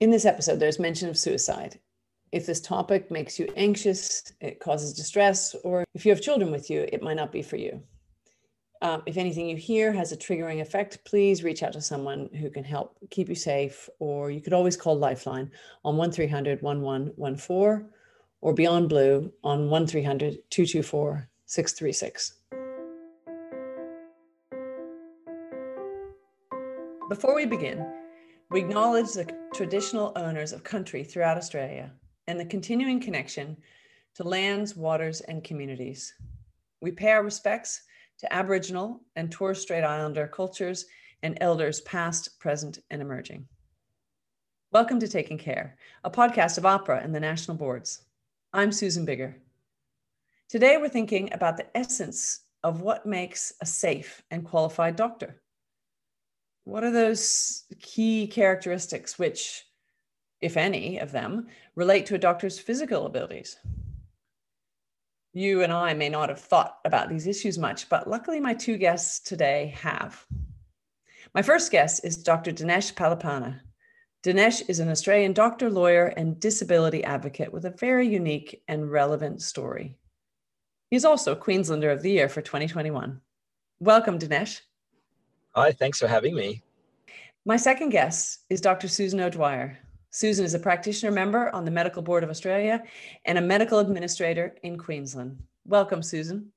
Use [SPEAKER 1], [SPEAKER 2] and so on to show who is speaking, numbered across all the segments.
[SPEAKER 1] In this episode, there's mention of suicide. If this topic makes you anxious, it causes distress, or if you have children with you, it might not be for you. Um, if anything you hear has a triggering effect, please reach out to someone who can help keep you safe, or you could always call Lifeline on 1300 1114 or Beyond Blue on 1300 224 636. Before we begin, we acknowledge the traditional owners of country throughout Australia and the continuing connection to lands, waters, and communities. We pay our respects to Aboriginal and Torres Strait Islander cultures and elders past, present, and emerging. Welcome to Taking Care, a podcast of AHPRA and the national boards. I'm Susan Biggar. Today, we're thinking about the essence of what makes a safe and qualified doctor. What are those key characteristics which, if any of them, relate to a doctor's physical abilities? You and I may not have thought about these issues much, but luckily my two guests today have. My first guest is Dr. Dinesh Palipana. Dinesh is an Australian doctor, lawyer, and disability advocate with a very unique and relevant story. He's also Queenslander of the Year for 2021. Welcome, Dinesh.
[SPEAKER 2] Hi, thanks for having me.
[SPEAKER 1] My second guest is Dr. Susan O'Dwyer. Susan is a practitioner member on the Medical Board of Australia and a medical administrator in Queensland. Welcome, Susan.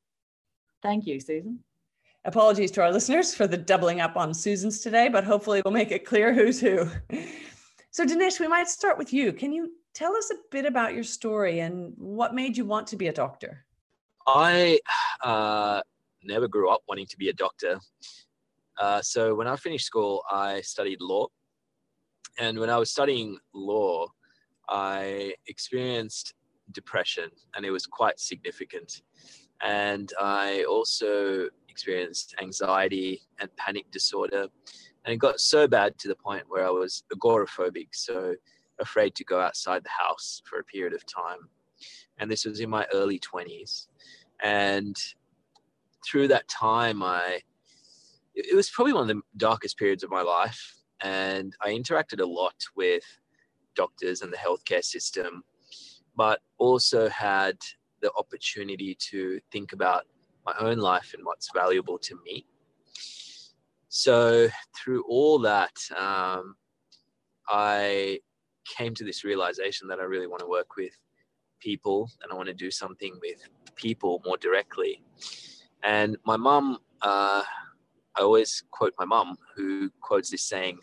[SPEAKER 3] Thank you, Susan.
[SPEAKER 1] Apologies to our listeners for the doubling up on Susan's today, but hopefully we'll make it clear who's who. So, Dinesh, we might start with you. Can you tell us a bit about your story and what made you want to be a doctor?
[SPEAKER 2] I uh, never grew up wanting to be a doctor. Uh, so when I finished school, I studied law. And when I was studying law, I experienced depression and it was quite significant. And I also experienced anxiety and panic disorder. And it got so bad to the point where I was agoraphobic, so afraid to go outside the house for a period of time. And this was in my early 20s. And through that time, I it was probably one of the darkest periods of my life. And I interacted a lot with doctors and the healthcare system, but also had the opportunity to think about my own life and what's valuable to me. So, through all that, um, I came to this realization that I really want to work with people and I want to do something with people more directly. And my mum, uh, I always quote my mum, who quotes this saying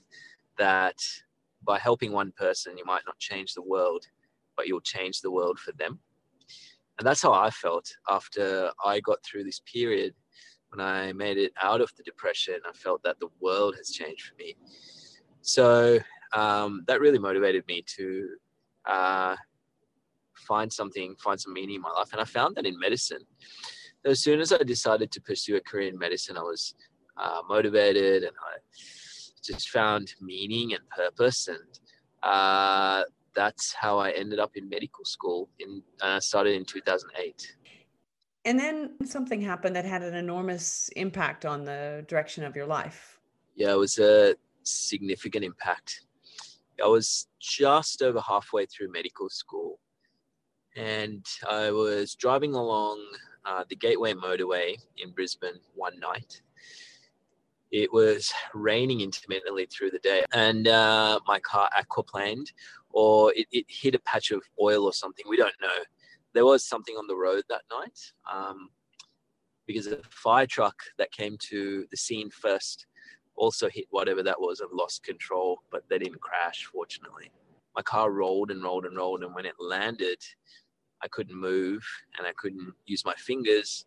[SPEAKER 2] that by helping one person, you might not change the world, but you'll change the world for them. And that's how I felt after I got through this period. When I made it out of the depression, I felt that the world has changed for me. So um, that really motivated me to uh, find something, find some meaning in my life. And I found that in medicine. As soon as I decided to pursue a career in medicine, I was uh, motivated and I just found meaning and purpose. And uh, that's how I ended up in medical school. In uh, started in 2008.
[SPEAKER 1] And then something happened that had an enormous impact on the direction of your life.
[SPEAKER 2] Yeah, it was a significant impact. I was just over halfway through medical school, and I was driving along uh, the Gateway Motorway in Brisbane one night, it was raining intermittently through the day and uh, my car aquaplaned or it, it, hit a patch of oil or something we don't know. There was something on the road that night um, because a fire truck that came to the scene first also hit whatever that was and lost control but they didn't crash fortunately. My car rolled and rolled and rolled and when it landed i couldn't move and i couldn't use my fingers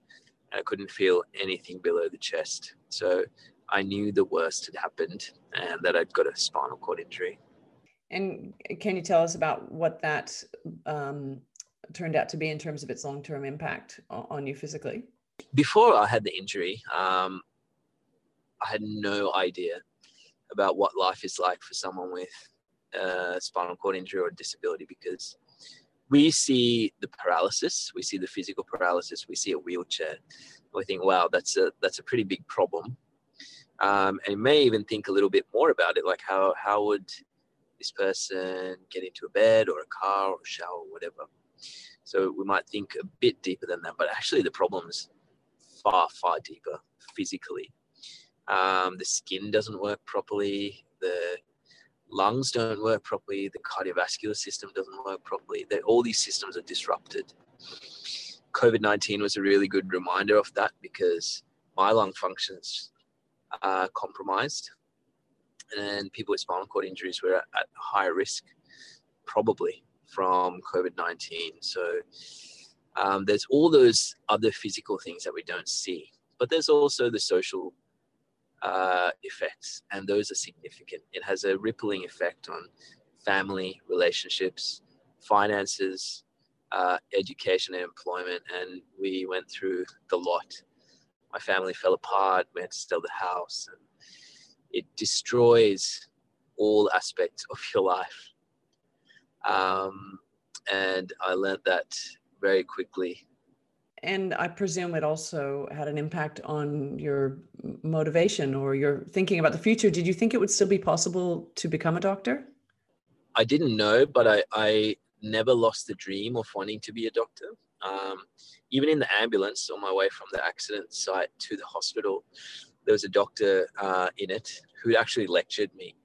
[SPEAKER 2] and i couldn't feel anything below the chest. So I knew the worst had happened and that I'd got a spinal cord injury.
[SPEAKER 1] And can you tell us about what that um, turned out to be in terms of its long term impact on you physically?
[SPEAKER 2] Before I had the injury, um, I had no idea about what life is like for someone with a spinal cord injury or disability because we see the paralysis, we see the physical paralysis, we see a wheelchair. We think, wow, that's a that's a pretty big problem um, and may even think a little bit more about it like how how would this person get into a bed or a car or a shower or whatever. So we might think a bit deeper than that, but actually the problem's far, far deeper physically. Um, the skin doesn't work properly. The lungs don't work properly. The cardiovascular system doesn't work properly. They, all these systems are disrupted. COVID 19 was a really good reminder of that because my lung functions are compromised and people with spinal cord injuries were at, at higher risk, probably from COVID 19. So um, there's all those other physical things that we don't see, but there's also the social uh, effects, and those are significant. It has a rippling effect on family relationships, finances, uh, education, and employment. And we went through the lot. My family fell apart. We had to sell the house. And it destroys all aspects of your life. Um, and I learned that very quickly.
[SPEAKER 1] And I presume it also had an impact on your motivation or your thinking about the future. Did you think it would still be possible to become a doctor?
[SPEAKER 2] I didn't know, but I, I never lost the dream of wanting to be a doctor. Um, even in the ambulance on my way from the accident site to the hospital, there was a doctor uh, in it who actually lectured me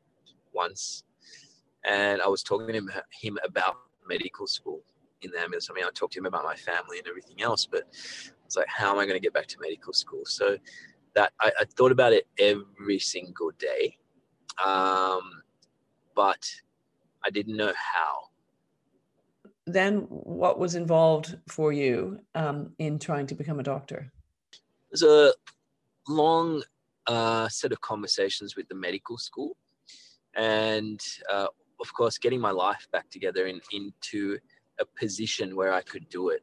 [SPEAKER 2] once. And I was talking to him, him about medical school in the ambulance. I mean, I talked to him about my family and everything else, but it's like, how am I going to get back to medical school? So that I, I thought about it every single day, um, but I didn't know how.
[SPEAKER 1] Then, what was involved for you um, in trying to become a doctor?
[SPEAKER 2] There's a long uh, set of conversations with the medical school, and uh, of course, getting my life back together in, into a position where I could do it.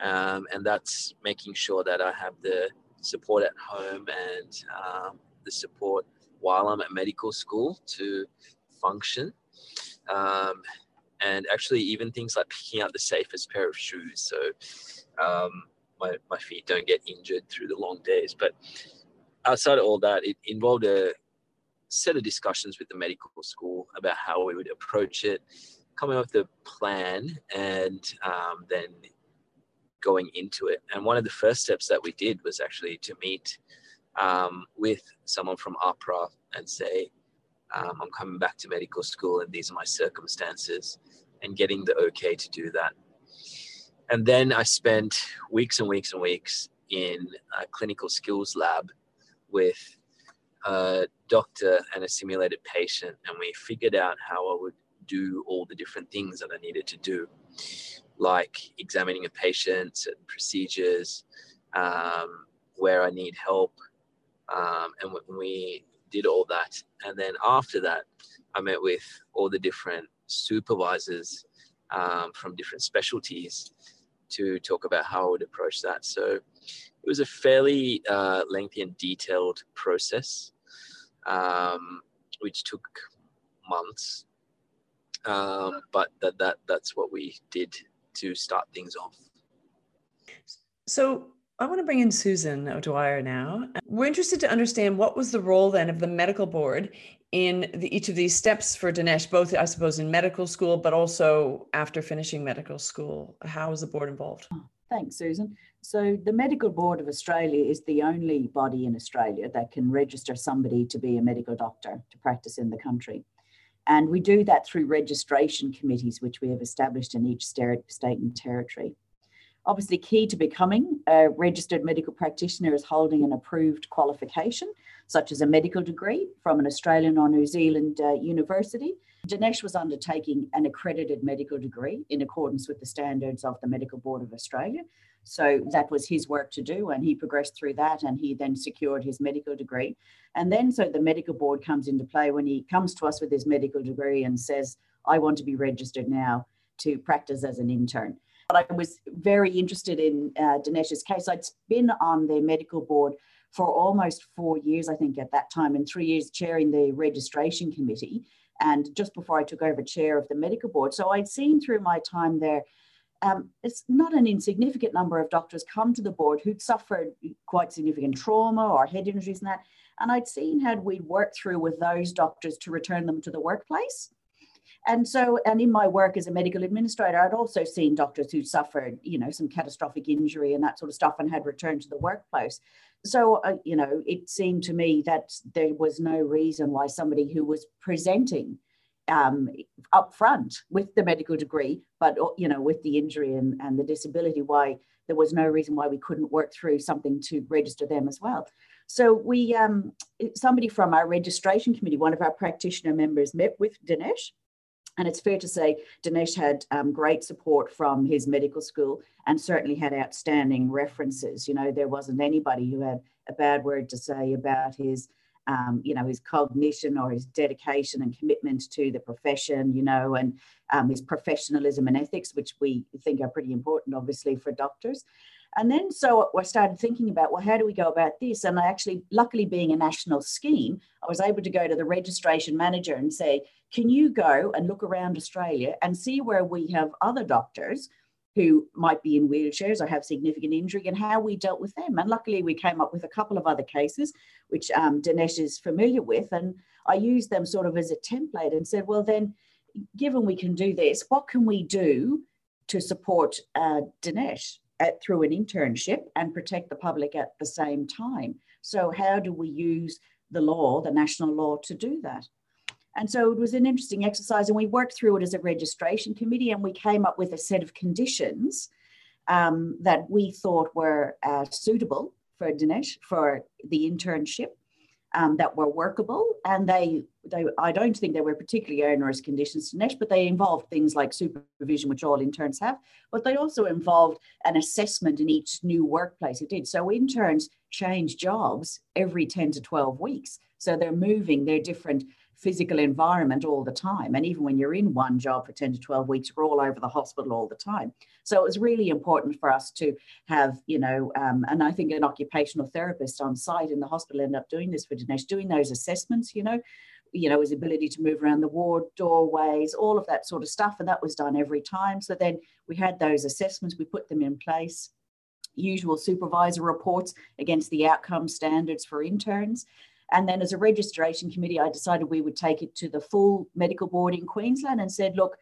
[SPEAKER 2] Um, and that's making sure that I have the support at home and um, the support while I'm at medical school to function. Um, and actually, even things like picking out the safest pair of shoes. So um, my, my feet don't get injured through the long days. But outside of all that, it involved a set of discussions with the medical school about how we would approach it, coming up with a plan, and um, then going into it. And one of the first steps that we did was actually to meet um, with someone from AHPRA and say, um, I'm coming back to medical school and these are my circumstances, and getting the okay to do that. And then I spent weeks and weeks and weeks in a clinical skills lab with a doctor and a simulated patient, and we figured out how I would do all the different things that I needed to do, like examining a patient, certain procedures, um, where I need help. Um, and when we did all that, and then after that, I met with all the different supervisors um, from different specialties to talk about how I would approach that. So it was a fairly uh, lengthy and detailed process, um, which took months. Um, but that, that that's what we did to start things off.
[SPEAKER 1] So I want to bring in Susan O'Dwyer now. We're interested to understand what was the role then of the medical board in the, each of these steps for Dinesh, both I suppose in medical school, but also after finishing medical school. How was the board involved?
[SPEAKER 3] Oh, thanks, Susan. So, the Medical Board of Australia is the only body in Australia that can register somebody to be a medical doctor to practice in the country. And we do that through registration committees, which we have established in each state and territory. Obviously, key to becoming a registered medical practitioner is holding an approved qualification, such as a medical degree from an Australian or New Zealand uh, university. Dinesh was undertaking an accredited medical degree in accordance with the standards of the Medical Board of Australia. So that was his work to do, and he progressed through that, and he then secured his medical degree. And then, so the medical board comes into play when he comes to us with his medical degree and says, I want to be registered now to practice as an intern. But I was very interested in uh, Dinesh's case. I'd been on the medical board for almost four years, I think, at that time, and three years chairing the registration committee. And just before I took over chair of the medical board. So I'd seen through my time there, um, it's not an insignificant number of doctors come to the board who'd suffered quite significant trauma or head injuries and that. And I'd seen how we'd worked through with those doctors to return them to the workplace. And so, and in my work as a medical administrator, I'd also seen doctors who suffered, you know, some catastrophic injury and that sort of stuff and had returned to the workplace. So, uh, you know, it seemed to me that there was no reason why somebody who was presenting um, up front with the medical degree, but, uh, you know, with the injury and, and the disability, why there was no reason why we couldn't work through something to register them as well. So we, um, somebody from our registration committee, one of our practitioner members met with Dinesh and it's fair to say Dinesh had um, great support from his medical school and certainly had outstanding references. You know, there wasn't anybody who had a bad word to say about his, um, you know, his cognition or his dedication and commitment to the profession, you know, and um, his professionalism and ethics, which we think are pretty important, obviously, for doctors. And then so I started thinking about, well, how do we go about this? And I actually, luckily being a national scheme, I was able to go to the registration manager and say, can you go and look around Australia and see where we have other doctors who might be in wheelchairs or have significant injury and how we dealt with them? And luckily, we came up with a couple of other cases, which um, Dinesh is familiar with. And I used them sort of as a template and said, well, then, given we can do this, what can we do to support uh, Dinesh at, through an internship and protect the public at the same time? So, how do we use the law, the national law, to do that? And so it was an interesting exercise, and we worked through it as a registration committee, and we came up with a set of conditions um, that we thought were uh, suitable for Dinesh for the internship. Um, that were workable, and they, they, I don't think they were particularly onerous conditions to Dinesh, but they involved things like supervision, which all interns have, but they also involved an assessment in each new workplace it did. So interns change jobs every 10 to 12 weeks. So they're moving they're different physical environment all the time. And even when you're in one job for 10 to 12 weeks, we're all over the hospital all the time. So it was really important for us to have, you know, um, and I think an occupational therapist on site in the hospital ended up doing this for Dinesh, doing those assessments, you know, you know, his ability to move around the ward, doorways, all of that sort of stuff. And that was done every time. So then we had those assessments, we put them in place usual supervisor reports against the outcome standards for interns. And then as a registration committee, I decided we would take it to the full medical board in Queensland and said, look,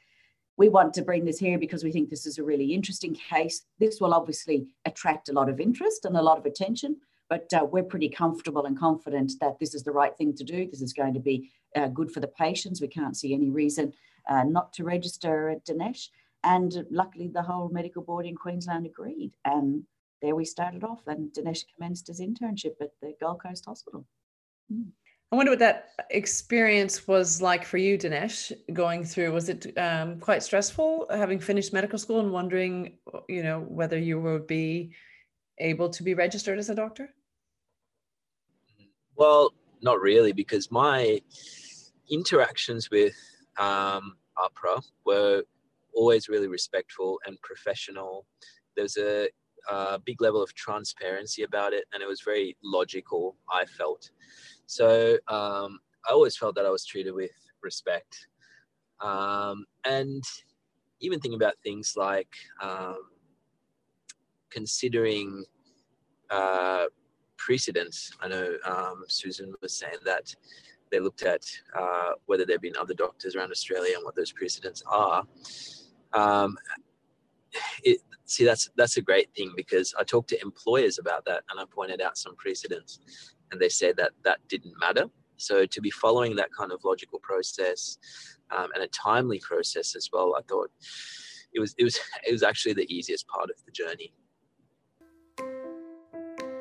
[SPEAKER 3] we want to bring this here because we think this is a really interesting case. This will obviously attract a lot of interest and a lot of attention, but uh, we're pretty comfortable and confident that this is the right thing to do. This is going to be uh, good for the patients. We can't see any reason uh, not to register at Dinesh. And luckily, the whole medical board in Queensland agreed. And there we started off, and Dinesh commenced his internship at the Gold Coast Hospital.
[SPEAKER 1] I wonder what that experience was like for you, Dinesh, going through. Was it um, quite stressful having finished medical school and wondering, you know, whether you would be able to be registered as a doctor?
[SPEAKER 2] Well, not really, because my interactions with um, AHPRA were always really respectful and professional. There's a, a big level of transparency about it, and it was very logical, I felt. So um, I always felt that I was treated with respect. Um, and even thinking about things like um, considering uh, precedents. I know um, Susan was saying that they looked at uh, whether there have been other doctors around Australia and what those precedents are. Um, it, see, that's that's a great thing because I talked to employers about that and I pointed out some precedents, and they said that that didn't matter. So to be following that kind of logical process um, and a timely process as well, I thought it was it was it was actually the easiest part of the journey.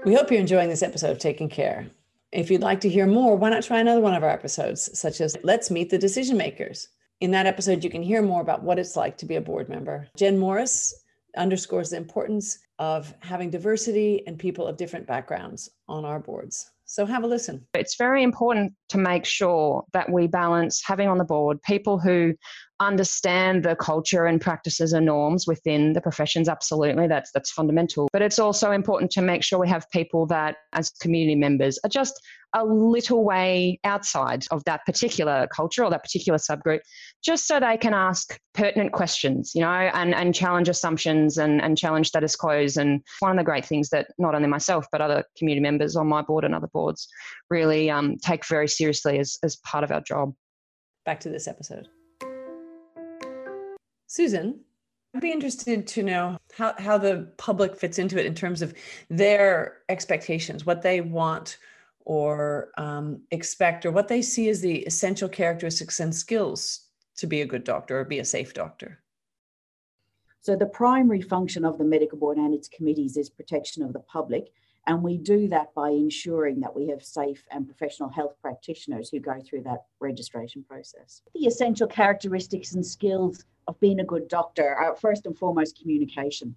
[SPEAKER 1] We hope you're enjoying this episode of Taking Care. If you'd like to hear more, why not try another one of our episodes, such as Let's Meet the Decision Makers. In that episode, you can hear more about what it's like to be a board member. Jen Morris underscores the importance of having diversity and people of different backgrounds on our boards. So have a listen.
[SPEAKER 4] It's very important to make sure that we balance having on the board people who understand the culture and practices and norms within the professions absolutely that's that's fundamental. But it's also important to make sure we have people that as community members are just a little way outside of that particular culture or that particular subgroup just so they can ask pertinent questions you know and and challenge assumptions and and challenge status quos. And one of the great things that not only myself but other community members on my board and other boards really um, take very seriously as as part of our job.
[SPEAKER 1] Back to this episode Susan, I'd be interested to know how, how the public fits into it in terms of their expectations, what they want or um, expect, or what they see as the essential characteristics and skills to be a good doctor or be a safe doctor.
[SPEAKER 3] So, the primary function of the medical board and its committees is protection of the public. And we do that by ensuring that we have safe and professional health practitioners who go through that registration process. The essential characteristics and skills of being a good doctor are first and foremost communication.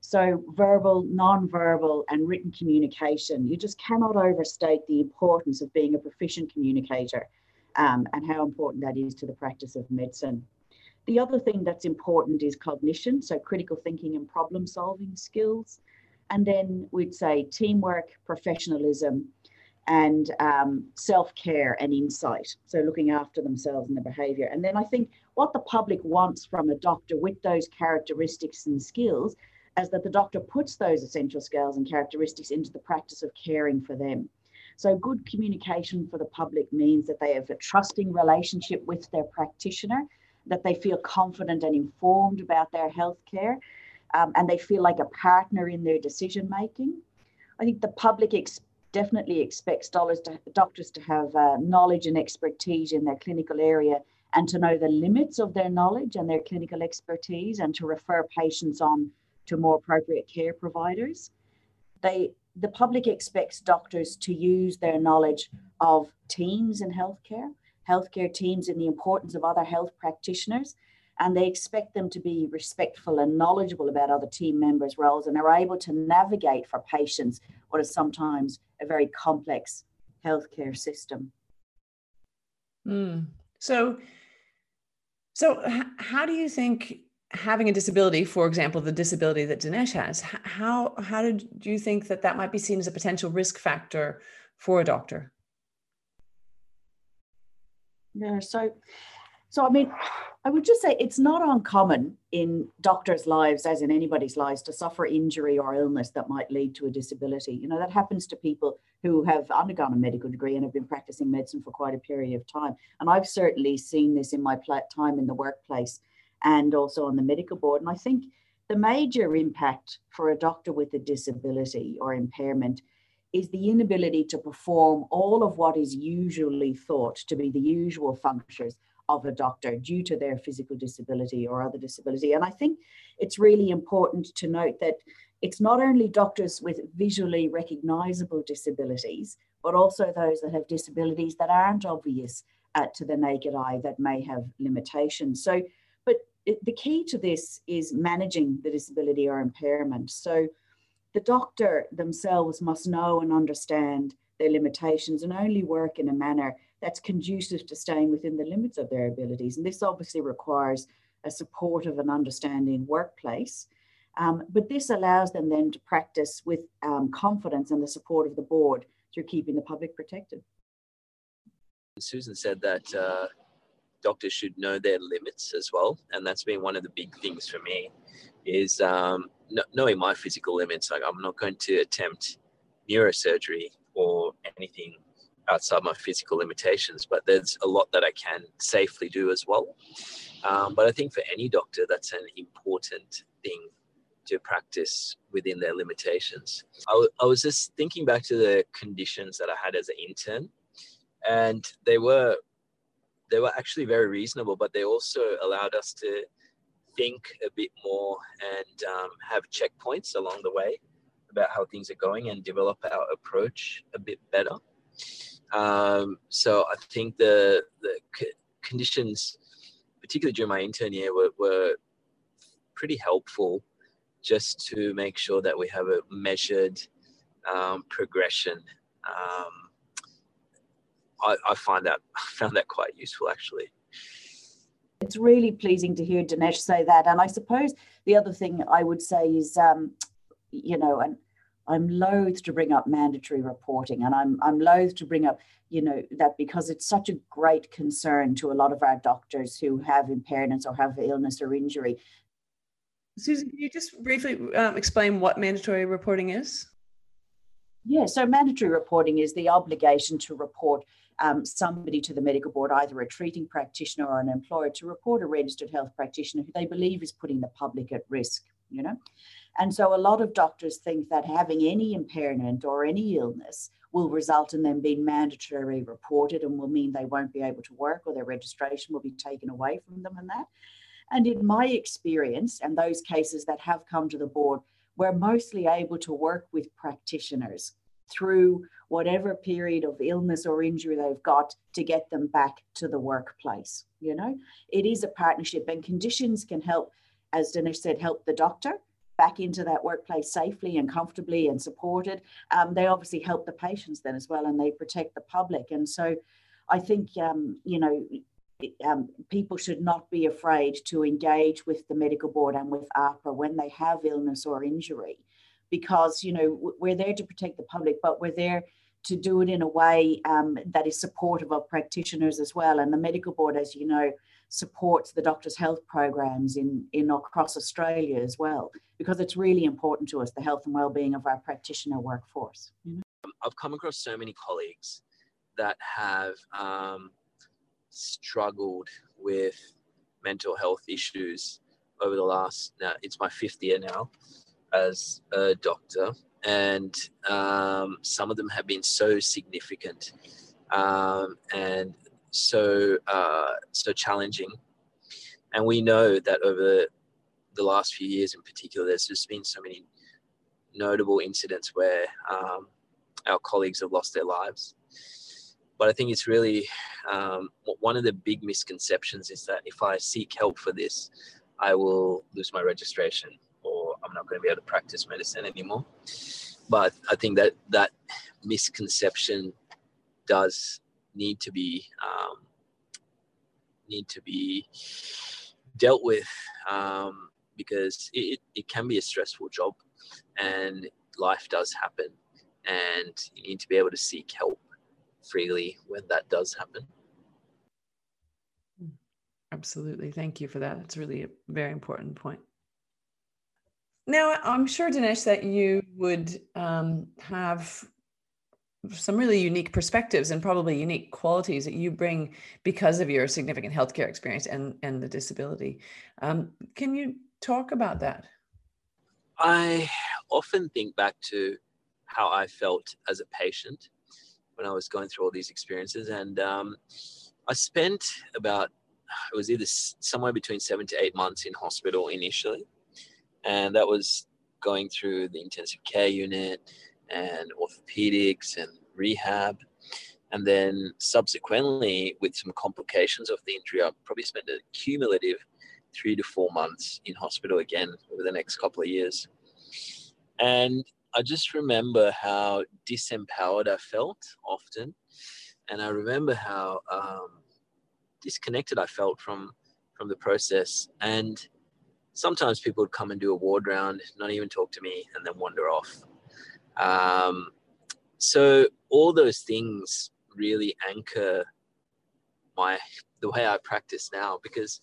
[SPEAKER 3] So, verbal, non-verbal, and written communication, you just cannot overstate the importance of being a proficient communicator um, and how important that is to the practice of medicine. The other thing that's important is cognition, so critical thinking and problem solving skills. And then we'd say teamwork, professionalism, and um, self care and insight. So looking after themselves and their behavior. And then I think what the public wants from a doctor with those characteristics and skills is that the doctor puts those essential skills and characteristics into the practice of caring for them. So, good communication for the public means that they have a trusting relationship with their practitioner, that they feel confident and informed about their healthcare, um, and they feel like a partner in their decision making. I think the public ex- definitely expects to, doctors to have uh, knowledge and expertise in their clinical area and to know the limits of their knowledge and their clinical expertise and to refer patients on to more appropriate care providers. They, the public expects doctors to use their knowledge of teams in healthcare, healthcare teams, and the importance of other health practitioners and they expect them to be respectful and knowledgeable about other team members' roles and are able to navigate for patients what is sometimes a very complex healthcare system.
[SPEAKER 1] Mm. So, so how do you think having a disability, for example, the disability that Dinesh has, how how did you think that that might be seen as a potential risk factor for a doctor?
[SPEAKER 3] Yeah, so so I mean, I would just say it's not uncommon in doctors' lives, as in anybody's lives, to suffer injury or illness that might lead to a disability. You know, that happens to people who have undergone a medical degree and have been practicing medicine for quite a period of time. And I've certainly seen this in my time in the workplace and also on the medical board. And I think the major impact for a doctor with a disability or impairment is the inability to perform all of what is usually thought to be the usual functions of a doctor due to their physical disability or other disability. And I think it's really important to note that it's not only doctors with visually recognizable disabilities, but also those that have disabilities that aren't obvious uh, to the naked eye that may have limitations. So, but it, the key to this is managing the disability or impairment. So, the doctor themselves must know and understand their limitations and only work in a manner that's conducive to staying within the limits of their abilities. And this obviously requires a supportive and understanding workplace. Um, but this allows them then to practice with um, confidence and the support of the board through keeping the public protected.
[SPEAKER 2] Susan said that uh, doctors should know their limits as well, and that's been one of the big things for me. Is um, knowing my physical limits. Like I'm not going to attempt neurosurgery or anything outside my physical limitations, but there's a lot that I can safely do as well. Um, but I think for any doctor, that's an important thing to practice within their limitations. I, w- I was just thinking back to the conditions that I had as an intern, and they were they were actually very reasonable, but they also allowed us to think a bit more and um, have checkpoints along the way about how things are going and develop our approach a bit better. Um, so I think the the c- conditions, particularly during my intern year, were, were pretty helpful just to make sure that we have a measured um, progression. Um, I, I find that I found that quite useful actually.
[SPEAKER 3] It's really pleasing to hear Dinesh say that, and I suppose the other thing I would say is, um, you know, and I'm loath to bring up mandatory reporting, and I'm I'm loath to bring up, you know, that because it's such a great concern to a lot of our doctors who have impairments or have illness or injury.
[SPEAKER 1] Susan, can you just briefly um, explain what mandatory reporting is?
[SPEAKER 3] Yeah, so mandatory reporting is the obligation to report um, somebody to the medical board, either a treating practitioner or an employer, to report a registered health practitioner who they believe is putting the public at risk, you know. And so a lot of doctors think that having any impairment or any illness will result in them being mandatorily reported and will mean they won't be able to work or their registration will be taken away from them and that. And in my experience, and those cases that have come to the board, we're mostly able to work with practitioners through whatever period of illness or injury they've got to get them back to the workplace. You know, it is a partnership, and conditions can help, as Dinesh said, help the doctor back into that workplace safely and comfortably and supported. Um, they obviously help the patients then as well, and they protect the public. And so, I think um, you know. Um, people should not be afraid to engage with the medical board and with AHPRA when they have illness or injury because you know we're there to protect the public but we're there to do it in a way um, that is supportive of practitioners as well and the medical board as you know supports the doctors health programs in in across australia as well because it's really important to us the health and well-being of our practitioner workforce you know?
[SPEAKER 2] i've come across so many colleagues that have um, struggled with mental health issues over the last now it's my fifth year now as a doctor, and um, some of them have been so significant um, and so uh, so challenging. And we know that over the last few years, in particular, there's just been so many notable incidents where um, our colleagues have lost their lives. But I think it's really um, one of the big misconceptions is that if I seek help for this, I will lose my registration or I'm not going to be able to practice medicine anymore. But I think that that misconception does need to be um, need to be dealt with um, because it, it can be a stressful job and life does happen and you need to be able to seek help freely when that does happen.
[SPEAKER 1] Absolutely. Thank you for that. It's really a very important point. Now, I'm sure, Dinesh, that you would um, have some really unique perspectives and probably unique qualities that you bring because of your significant healthcare experience and, and the disability. Um, can you talk about that?
[SPEAKER 2] I often think back to how I felt as a patient when I was going through all these experiences. And um, I spent about, it was either somewhere between seven to eight months in hospital initially and that was going through the intensive care unit and orthopedics and rehab. And then subsequently, with some complications of the injury, I probably spent a cumulative three to four months in hospital again over the next couple of years. And I just remember how disempowered I felt often. And I remember how um, disconnected I felt from from the process. And sometimes people would come and do a ward round, not even talk to me, and then wander off. Um, so all those things really anchor my the way I practice now because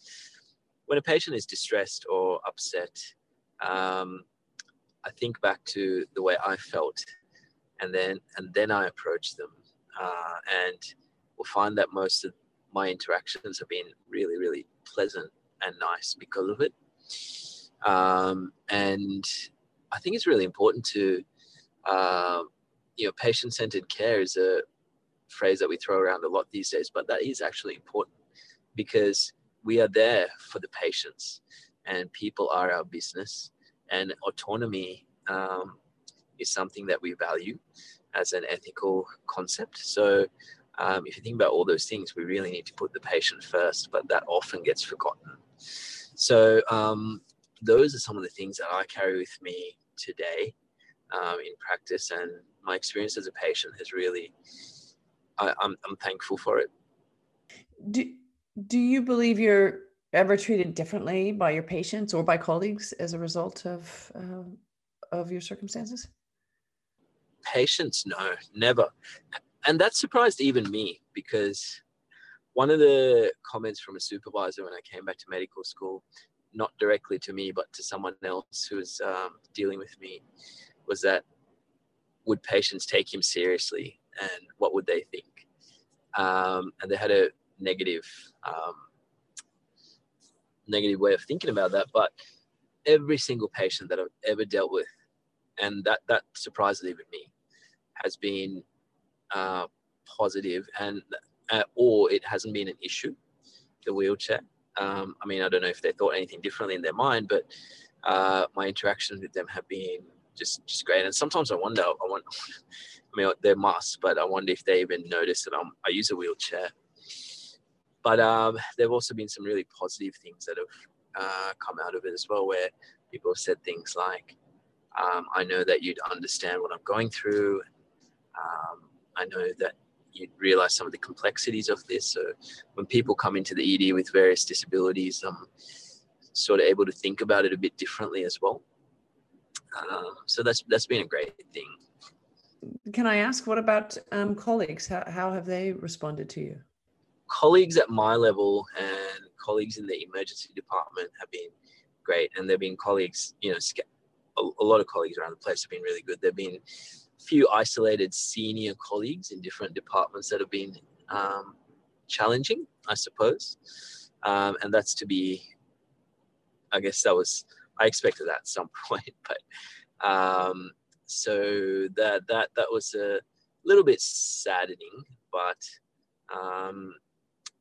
[SPEAKER 2] when a patient is distressed or upset, um, I think back to the way I felt, and then and then I approach them, uh, and will find that most of my interactions have been really really pleasant and nice because of it. Um, and I think it's really important to, uh, you know, patient centered care is a phrase that we throw around a lot these days, but that is actually important because we are there for the patients and people are our business and autonomy um, is something that we value as an ethical concept. So um, if you think about all those things, we really need to put the patient first, but that often gets forgotten. So um, those are some of the things that I carry with me today um, in practice, and my experience as a patient has really, I, I'm, I'm thankful for it.
[SPEAKER 1] Do, do you believe you're ever treated differently by your patients or by colleagues as a result of uh, of your circumstances?
[SPEAKER 2] Patients, no, never, and that surprised even me because one of the comments from a supervisor when I came back to medical school, not directly to me, but to someone else who was um, dealing with me, was that would patients take him seriously and what would they think? um, and they had a negative um, negative way of thinking about that. But every single patient that I've ever dealt with, and that that surprises even me, has been uh, positive and uh, or it hasn't been an issue. The wheelchair. Um, I mean, I don't know if they thought anything differently in their mind, but uh, my interactions with them have been just just great. And sometimes I wonder, I want, I mean, they must, but I wonder if they even notice that I'm, I use a wheelchair. But um, there have also been some really positive things that have uh, come out of it as well, where people have said things like, um, "I know that you'd understand what I'm going through. Um, I know that you'd realize some of the complexities of this." So when people come into the ED with various disabilities, I'm sort of able to think about it a bit differently as well. Um, so that's that's been a great thing.
[SPEAKER 1] Can I ask, what about um, colleagues? How, how have they responded to you?
[SPEAKER 2] Colleagues at my level and colleagues in the emergency department have been great, and they've been colleagues. You know, a, a lot of colleagues around the place have been really good. There've been a few isolated senior colleagues in different departments that have been um, challenging, I suppose, um, and that's to be. I guess that was I expected that at some point, but um, so that that that was a little bit saddening, but um,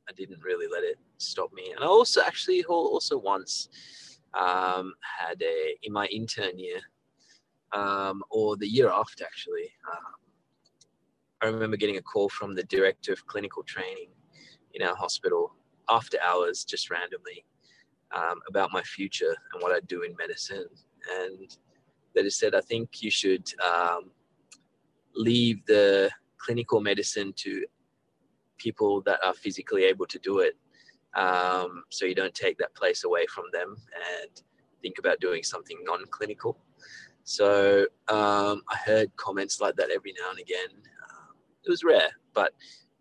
[SPEAKER 2] I didn't really let it stop me. And I also actually also once um, had a in my intern year um, or the year after actually. Um, I remember getting a call from the director of clinical training in our hospital after hours, just randomly, um, about my future and what I do in medicine. And they just said, I think you should um, leave the clinical medicine to people that are physically able to do it. Um, so you don't take that place away from them and think about doing something non clinical. So um, I heard comments like that every now and again. Uh, it was rare, but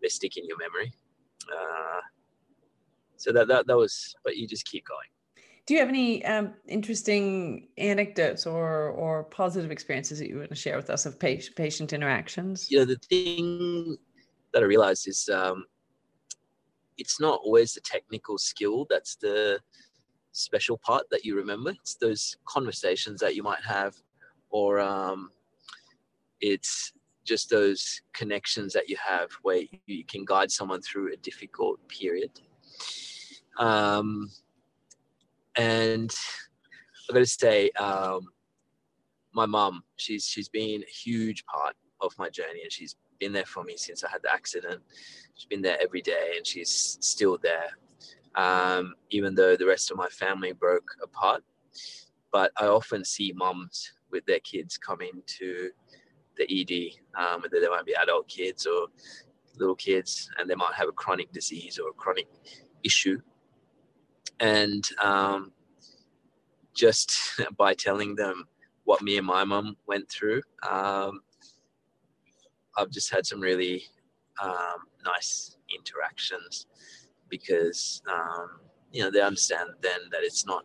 [SPEAKER 2] they stick in your memory. Uh, so that, that that was but you just keep going.
[SPEAKER 1] Do you have any um, interesting anecdotes or or positive experiences that you want to share with us of patient patient interactions?
[SPEAKER 2] You know the thing that i realized is um, it's not always the technical skill that's the special part that you remember. It's those conversations that you might have or um, it's just those connections that you have where you can guide someone through a difficult period um, and I got to say, um, my mum, she's she's been a huge part of my journey, and she's been there for me since I had the accident. She's been there every day, and she's still there, um, even though the rest of my family broke apart. But I often see mums with their kids coming to the ED, um, whether they might be adult kids or little kids, and they might have a chronic disease or a chronic issue and um, just by telling them what me and my mum went through, um, I've just had some really um, nice interactions because um, you know they understand then that it's not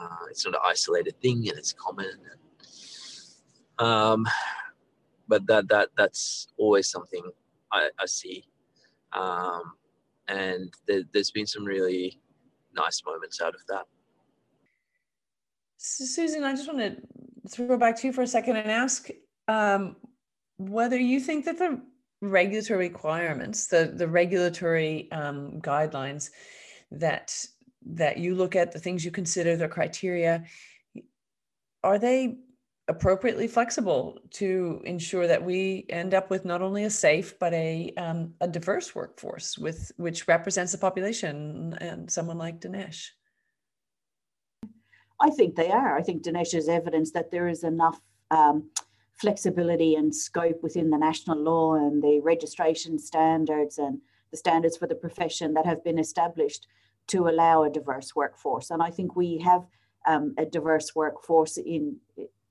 [SPEAKER 2] uh, it's not an isolated thing and it's common. Um, but that that that's always something I, I see, um, and there, has been some really nice moments out of that.
[SPEAKER 1] Susan, I just want to throw back to you for a second and ask um, whether you think that the regulatory requirements, the the regulatory um, guidelines that that you look at, the things you consider, the criteria, are they appropriately flexible to ensure that we end up with not only a safe but a um, a diverse workforce with which represents the population and someone like Dinesh?
[SPEAKER 3] I think they are. I think Dinesh is evidence that there is enough um, flexibility and scope within the national law and the registration standards and the standards for the profession that have been established to allow a diverse workforce. And I think we have um, a diverse workforce in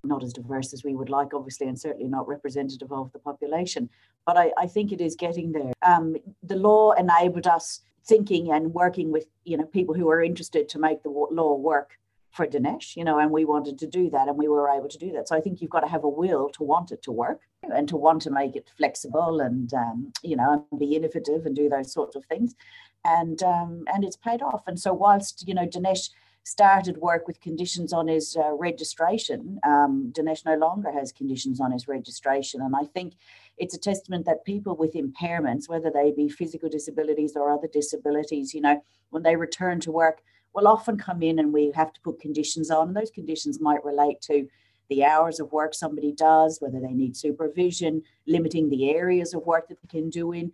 [SPEAKER 3] not as diverse as we would like, obviously, and certainly not representative of the population. But I, I think it is getting there. Um, the law enabled us thinking and working with you know people who are interested to make the law work for Dinesh, you know, and we wanted to do that and we were able to do that. So I think you've got to have a will to want it to work and to want to make it flexible and, um, you know, and be innovative and do those sorts of things. And, um, and it's paid off. And so whilst, you know, Dinesh started work with conditions on his uh, registration, um, Dinesh no longer has conditions on his registration. And I think it's a testament that people with impairments, whether they be physical disabilities or other disabilities, you know, when they return to work, will often come in and we have to put conditions on. And those conditions might relate to the hours of work somebody does, whether they need supervision, limiting the areas of work that they can do in.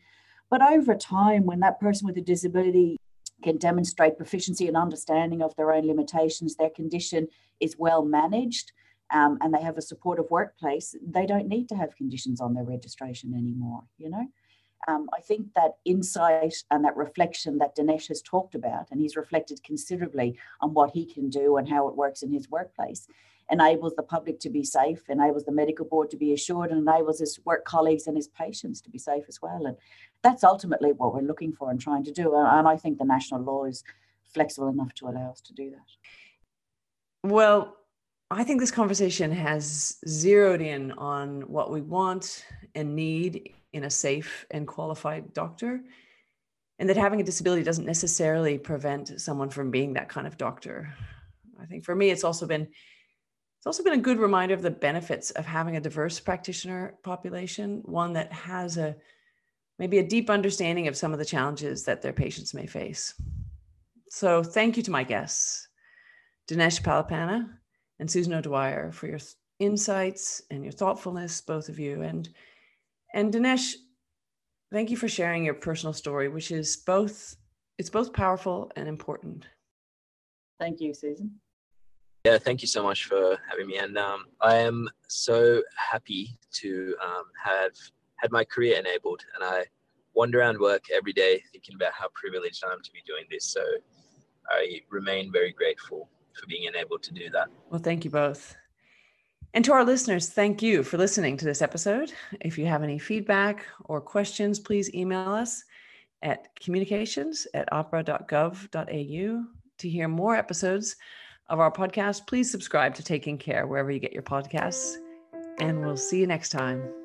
[SPEAKER 3] But over time, when that person with a disability can demonstrate proficiency and understanding of their own limitations, their condition is well managed, um, and they have a supportive workplace, they don't need to have conditions on their registration anymore, you know? um, I think that insight and that reflection that Dinesh has talked about, and he's reflected considerably on what he can do and how it works in his workplace, enables the public to be safe, enables the medical board to be assured, and enables his work colleagues and his patients to be safe as well. And that's ultimately what we're looking for and trying to do. Uh, and I think the national law is flexible enough to allow us to do that.
[SPEAKER 1] Well, I think this conversation has zeroed in on what we want and need in a safe and qualified doctor and that having a disability doesn't necessarily prevent someone from being that kind of doctor i think for me it's also been it's also been a good reminder of the benefits of having a diverse practitioner population one that has a maybe a deep understanding of some of the challenges that their patients may face so thank you to my guests dinesh palipana and susan o'dwyer for your insights and your thoughtfulness both of you and and Dinesh, thank you for sharing your personal story, which is both it's both powerful and important.
[SPEAKER 3] Thank you, Susan.
[SPEAKER 2] Yeah, thank you so much for having me. And um, I am so happy to um, have had my career enabled. And I wander around work every day thinking about how privileged I am to be doing this. So I remain very grateful for being enabled to do that.
[SPEAKER 1] Well, thank you both. And to our listeners, thank you for listening to this episode. If you have any feedback or questions, please email us at communications at ahpra.gov.au. To hear more episodes of our podcast, please subscribe to Taking Care wherever you get your podcasts. And we'll see you next time.